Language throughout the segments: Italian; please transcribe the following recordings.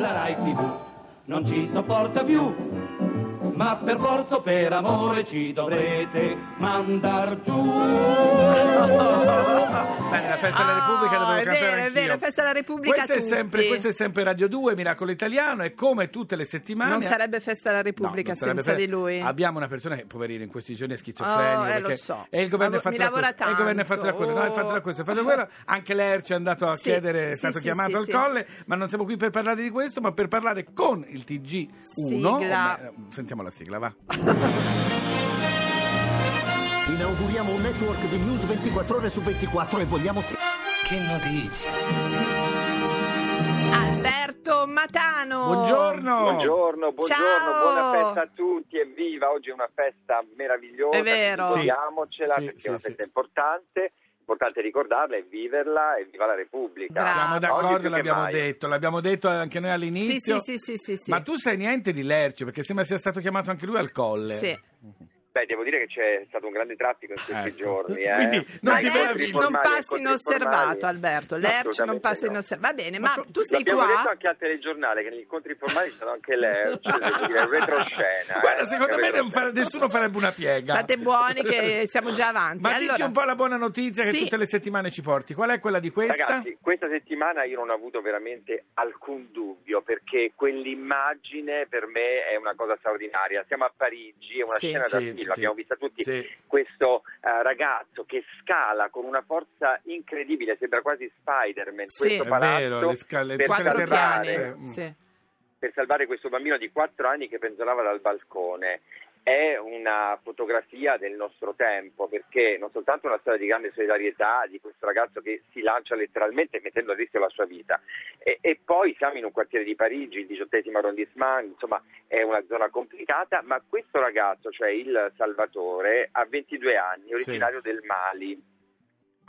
La Rai TV non ci sopporta più, ma per forza o per amore ci dovrete mandar giù. Bene, la festa della Repubblica Oh, dovevo è cantare vero, è vero, festa della Repubblica Questo è, tutti. sempre, questo è sempre Radio 2, Miracolo Italiano e come tutte le settimane... Non sarebbe festa della No, Repubblica sarebbe senza fe- di lui. Abbiamo una persona che, poverino, in questi giorni è schizofrenico. Oh, eh, lo so. E il governo è fatto da lavora questo. e Il governo è fatto da questo. No, è fatto da questo. È fatto da quello. Anche l'Erci è andato a Sì, chiedere, è sì, stato sì, chiamato sì, al sì. colle, ma non siamo qui per parlare di questo, ma per parlare con il TG1. Sigla. Beh, sentiamo la sigla, va. Inauguriamo un network di news 24 ore su 24 e vogliamo te. Che notizie! Alberto Matano. Buongiorno. Buongiorno, buongiorno, Ciao. buona festa a tutti, evviva! Oggi è una festa meravigliosa, È vero. quindi godiamocela Sì, perché sì, è una sì. festa importante, importante ricordarla e viverla e viva la Repubblica. Bravo. Siamo d'accordo, l'abbiamo detto, l'abbiamo detto anche noi Sì, all'inizio. sì, sì, sì, sì, sì. Ma tu sai niente di Lerci, perché sembra sia stato chiamato anche lui al colle. Sì. Beh, devo dire che c'è stato un grande traffico in questi Ecco. giorni. Eh. Quindi non Ma controinformali non e passi i inosservato. Alberto. No, Lerci non passa no. inosservato. Va bene, Ma ma tu sei L'abbiamo detto qua? anche al telegiornale che negli incontri informali c'era anche Lerci, devo dire, retroscena. Guarda, eh, secondo me non fare- nessuno farebbe una piega. State buoni che siamo già avanti. Ma allora, dici un po' la buona notizia che Sì. tutte le settimane ci porti. Qual è quella di questa? Ragazzi, questa settimana io non ho avuto veramente alcun dubbio perché quell'immagine per me è una cosa straordinaria. Siamo a Parigi, è una Sì. scena da Sì, film, sì. l'abbiamo vista tutti. Sì. Questo eh, ragazzo che scala con una forza incredibile, sembra quasi Spider-Man. Sì. questo È palazzo vero, le scale- le terrazze. piani. Mm. Sì. per salvare questo bambino di 4 anni che penzolava dal balcone. È una fotografia del nostro tempo perché non soltanto una storia di grande solidarietà di questo ragazzo che si lancia letteralmente mettendo a rischio la sua vita. E, e poi siamo in un quartiere di Parigi, il diciottesimo arrondissement, insomma è una zona complicata, ma questo ragazzo, cioè il Salvatore, ha 22 anni, originario del Mali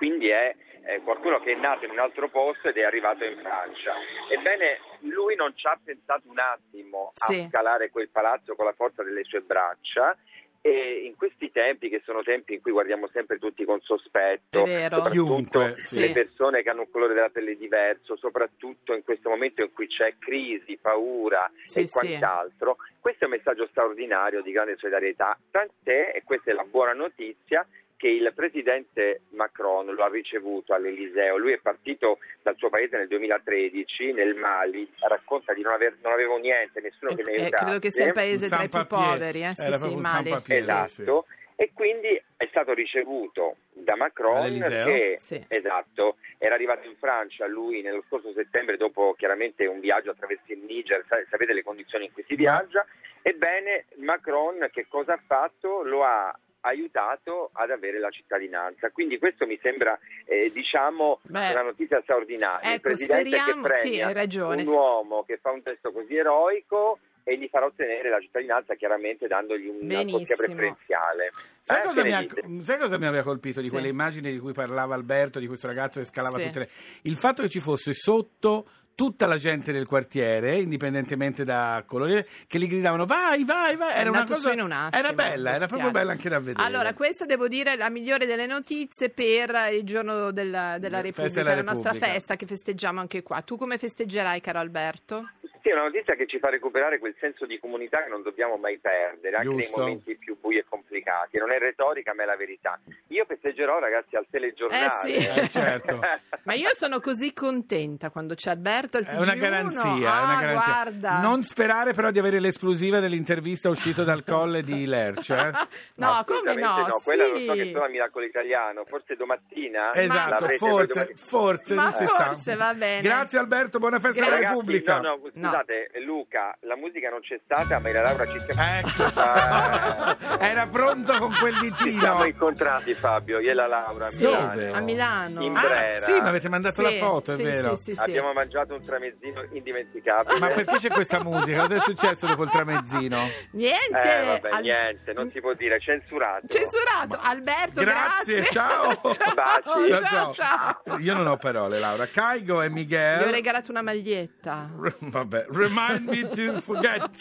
quindi è eh, qualcuno che è nato in un altro posto ed è arrivato in Francia. Ebbene, lui non ci ha pensato un attimo Sì. a scalare quel palazzo con la forza delle sue braccia. E in questi tempi, che sono tempi in cui guardiamo sempre tutti con sospetto, soprattutto Chiunque, sì. le persone che hanno un colore della pelle diverso, soprattutto in questo momento in cui c'è crisi, paura Sì, e sì. quant'altro, questo è un messaggio straordinario di grande solidarietà. Tant'è, e questa è la buona notizia, che il presidente Macron lo ha ricevuto all'Eliseo. Lui è partito dal suo paese nel 2013, nel Mali, racconta di non, aver, non avevo niente, nessuno che mi Eh, aiutasse. credo che sia il paese tra i più poveri, eh? Sì, sì, Mali. Esatto. E quindi è stato ricevuto da Macron All'Eliseo? che Sì. esatto, era arrivato in Francia lui nello scorso settembre dopo chiaramente un viaggio attraverso il Niger, sa- sapete le condizioni in cui si viaggia. Ebbene Macron che cosa ha fatto? Lo ha aiutato ad avere la cittadinanza. Quindi questo mi sembra eh, diciamo Beh, una notizia straordinaria. il ecco, presidente speriamo- che sì, un uomo che fa un testo così eroico e gli farà ottenere la cittadinanza chiaramente dandogli una Benissimo. corsia preferenziale. Sai, Eh, cosa mi ha, sai cosa mi aveva colpito di Sì. quelle immagini di cui parlava Alberto, di questo ragazzo che scalava Sì. tutte le... Il fatto che ci fosse sotto tutta la gente del quartiere, indipendentemente da colore, che gli gridavano vai, vai, vai. Era una cosa... un attimo, era bella, era proprio bella anche da vedere. Allora, questa devo dire è la migliore delle notizie per il giorno della, della Repubblica, della la nostra Repubblica. festa che festeggiamo anche qua. Tu come festeggerai, caro Alberto? Sì, è una notizia che ci fa recuperare quel senso di comunità che non dobbiamo mai perdere, anche Giusto. nei momenti più bui e complicati. Non è retorica, ma è la verità. Io festeggerò, ragazzi, al telegiornale. Eh, sì. Eh, certo. Ma io sono così contenta quando c'è Alberto al È una TG1. garanzia, è Ah, una garanzia. guarda. Non sperare però di avere l'esclusiva dell'intervista uscita dal colle di Lerch. eh? no, come Assolutamente no? no, quella sì. lo so che sono a Miracolo Italiano, forse domattina Esatto, forse, forse, Ma non si forse sa. va bene. Grazie Alberto, buona festa Grazie. alla Ragazzi, Repubblica. no, no, scusate, Luca, la musica non c'è stata, ma la Laura ci siamo Ecco, Ah. era pronto con quel Ci ditino. siamo incontrati Fabio, io e la Laura a Sì, Milano. a Milano. In Ah, Brera. sì, mi avete mandato Sì, la foto, sì, è vero. Sì, sì, sì. Abbiamo mangiato un tramezzino indimenticabile. Ma perché c'è questa musica? Cosa è successo dopo il tramezzino? Niente. Eh, vabbè, Al- niente, non si può dire, censurato. Censurato. Alberto, Grazie, grazie. ciao. ciao, Baci. ciao, ciao. Io non ho parole, Laura. Caigo e Gli ho Miguel. regalato una maglietta. Vabbè, remind me to forget.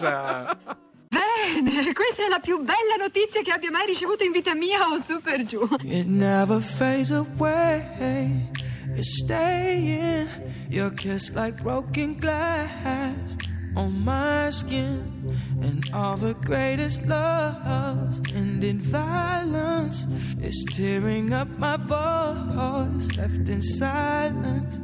Bene, questa è la più bella notizia che abbia mai ricevuto in vita mia o su per giù. It never fades away. It's staying. Your kiss like broken glass. on my skin, and all the greatest loves end in violence. It's tearing up my voice, left in silence.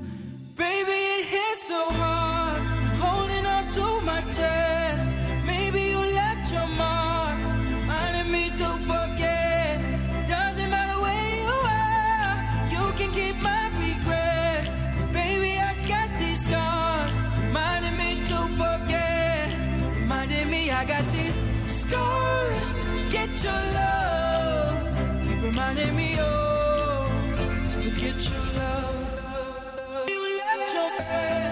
Baby, it hits so hard, holding on to my chest. Maybe you left your mark, reminding me to forget. It doesn't matter where you are, you can keep my regret. 'Cause baby, I got these scars, reminding me to forget. Reminding me I got these scars to get your love. Keep reminding me, oh, to forget your love. You left your You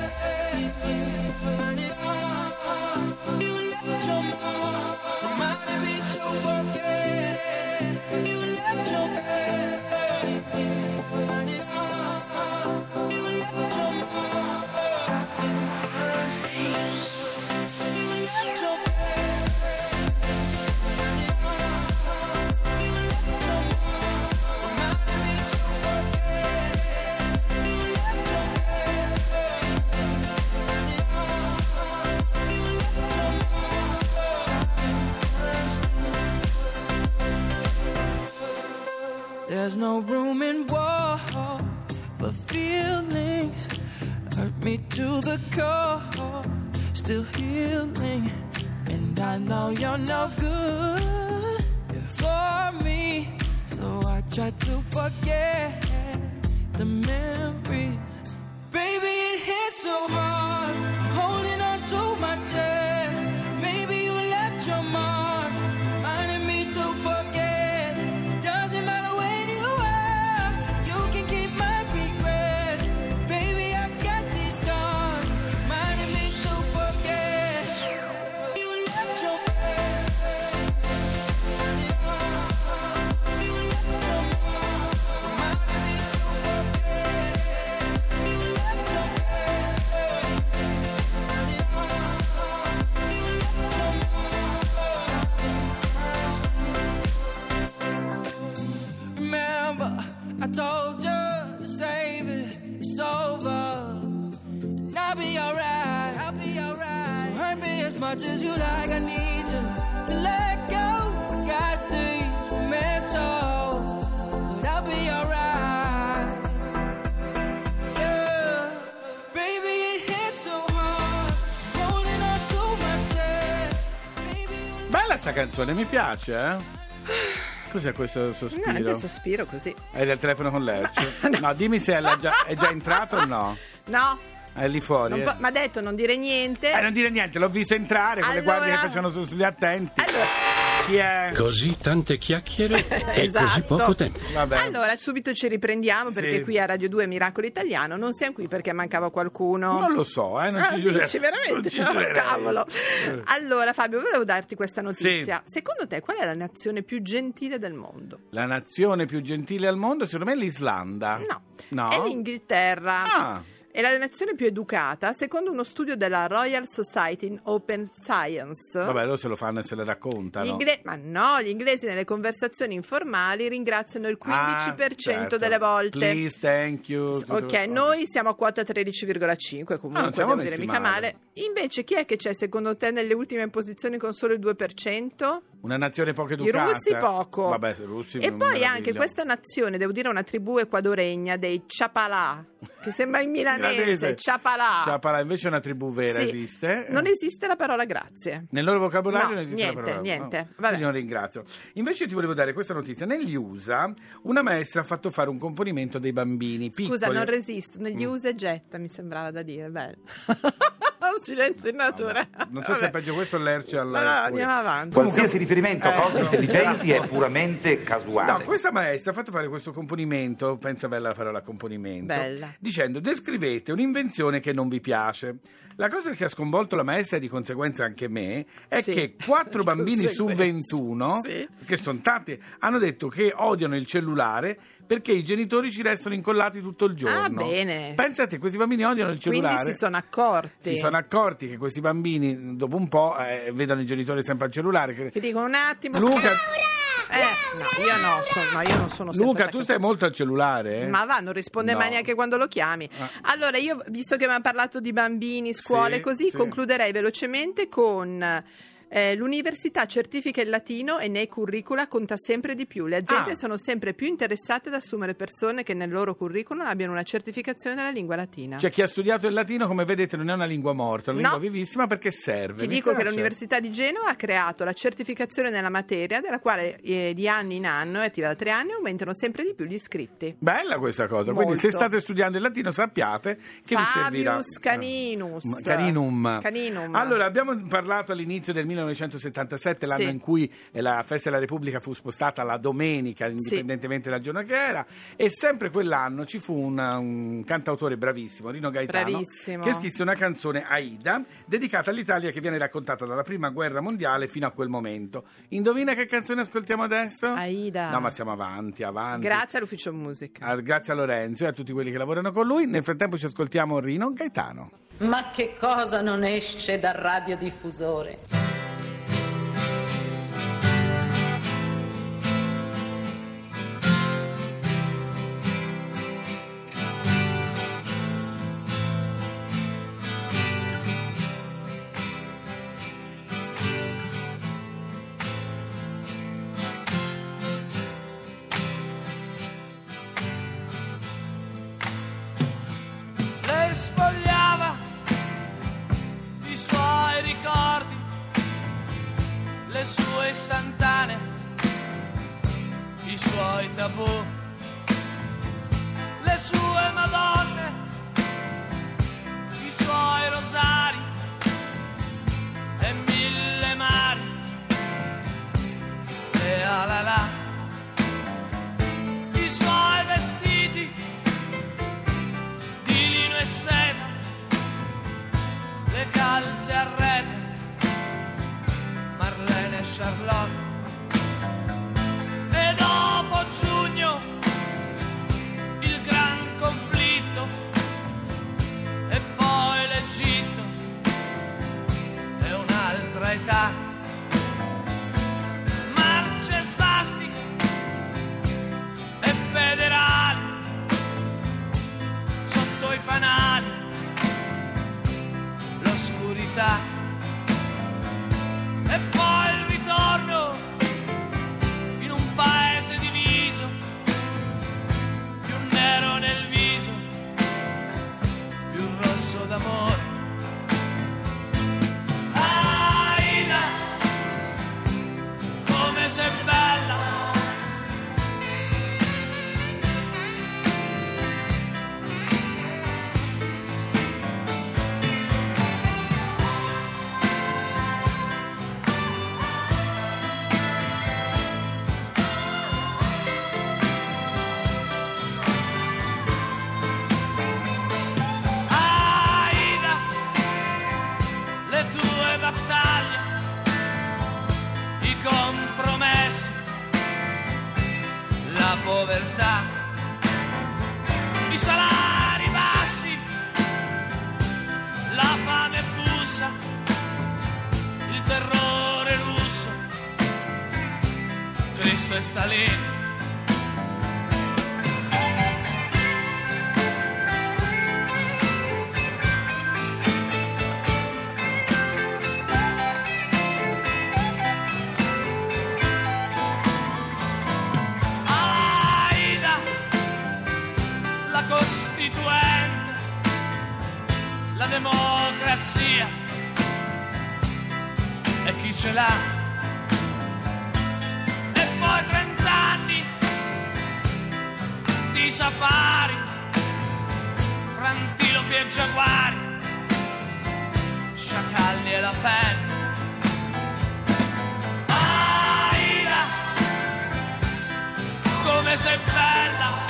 left know you're no good for me. So I try to forget the memories. Baby, it hits so hard. Holding on to my chest. Maybe you left your mark, I'll be alright. So hurt me as much as you like. I need you to let go. Got meant to, but I'll be alright. Yeah, baby, it hits so hard. Holding on to my chest. Baby, you Bella sta canzone, mi piace, eh? Cos'è questo sospiro? Niente, sospiro così. Hai del telefono con Lercio? No, dimmi se è, la già, è già entrato o no. No, È lì fuori. mi eh. ha detto non dire niente. Eh, non dire niente, l'ho visto entrare con le Allora- guardie che facevano su- sugli attenti. Allora, Chi è? Così tante chiacchiere e Esatto. così poco tempo. Vabbè. allora, subito ci riprendiamo perché Sì. qui a Radio 2 Miracolo Italiano non siamo qui perché mancava qualcuno. Non lo so, eh, non Ah, ci giurerei. dici veramente? Non ci Oh, giurerei. cavolo. Eh. Allora, Fabio, volevo darti questa notizia. Secondo te, qual è la nazione più gentile del mondo? La nazione più gentile al mondo, secondo me, è l'Islanda. No, No? è l'Inghilterra. Ah. È la nazione più educata, secondo uno studio della Royal Society in Open Science. Vabbè, loro se lo fanno e se le raccontano. ingle- ma no, gli inglesi nelle conversazioni informali ringraziano il 15% Ah, certo. delle volte. Please, thank you. Ok, noi siamo a quota 13,5, Ah, comunque non siamo devo dire mica male. male. Invece chi è che c'è secondo te nelle ultime posizioni con solo il 2%? Una nazione poco I educata. russi poco. Vabbè, i russi e poi anche questa nazione, devo dire una tribù ecuadoregna dei Chapalà, che sembra in milanese, Milanese. Chapalà. Chapala invece è una tribù vera, Sì. esiste? Non esiste la parola grazie. Nel loro vocabolario No, non esiste niente, la parola. niente. No, Vabbè. quindi non ringrazio. Invece ti volevo dare questa notizia. Negli USA una maestra ha fatto fare un componimento dei bambini Scusa, piccoli. non resisto. Negli Mm. usa getta, mi sembrava da dire. Bello. Un silenzio in natura. Non so se è Vabbè. peggio questo o lerci al No, no, andiamo avanti. Qualsiasi riferimento a Eh, cose no. intelligenti è puramente casuale. No, questa maestra ha fatto fare questo componimento, pensa bella la parola componimento, Bella. dicendo descrivete un'invenzione che non vi piace. La cosa che ha sconvolto la maestra e di conseguenza anche me è Sì. che quattro bambini su conseguenza. 21, Sì. che sono tanti, hanno detto che odiano il cellulare perché i genitori ci restano incollati tutto il giorno. Ah, bene. Pensate, questi bambini odiano il Quindi cellulare. si sono accorti. Si sono accorti che questi bambini dopo un po' eh, vedono i genitori sempre al cellulare. che- Che dicono un attimo. Luca, Laura! Eh, no, io no, so- no, io non sono Luca, tu sei molto al cellulare? eh? Ma va, non risponde No. mai neanche quando lo chiami. Ah. Allora, io, visto che abbiamo parlato di bambini, scuole, Sì, così, sì. concluderei velocemente con... eh, l'università certifica il latino e nei curricula conta sempre di più. Le aziende Ah. sono sempre più interessate ad assumere persone che nel loro curriculum abbiano una certificazione della lingua latina. C'è chi ha studiato il latino, come vedete, non è una lingua morta, è una No. lingua vivissima perché serve. Ti Mi dico che piace. l'Università di Genova ha creato la certificazione nella materia, della quale eh, di anno in anno, è attiva da tre anni, aumentano sempre di più gli iscritti. Bella questa cosa, quindi se Molto. state studiando il latino sappiate che vi servirà. Fabius Caninus. Ma- Caninum. Caninum. Allora, abbiamo parlato all'inizio del 1977, l'anno Sì. in cui eh, la festa della Repubblica fu spostata alla domenica, indipendentemente dal giorno che era, e sempre quell'anno ci fu un, un cantautore bravissimo, Rino Gaetano, Bravissimo. che scrisse una canzone Aida, dedicata all'Italia che viene raccontata dalla prima guerra mondiale fino a quel momento. Indovina che canzone ascoltiamo adesso? Aida. No, ma siamo avanti, avanti. Grazie all'ufficio musica. Ah, Grazie a Lorenzo e a tutti quelli che lavorano con lui. Nel frattempo ci ascoltiamo Rino Gaetano. Ma che cosa non esce dal radiodiffusore? Cristo e Stalin. Aida, la Costituente, la democrazia e chi ce l'ha. di safari, fra antilopi e giaguari, sciacalli e la pelle. Aida, come sei bella!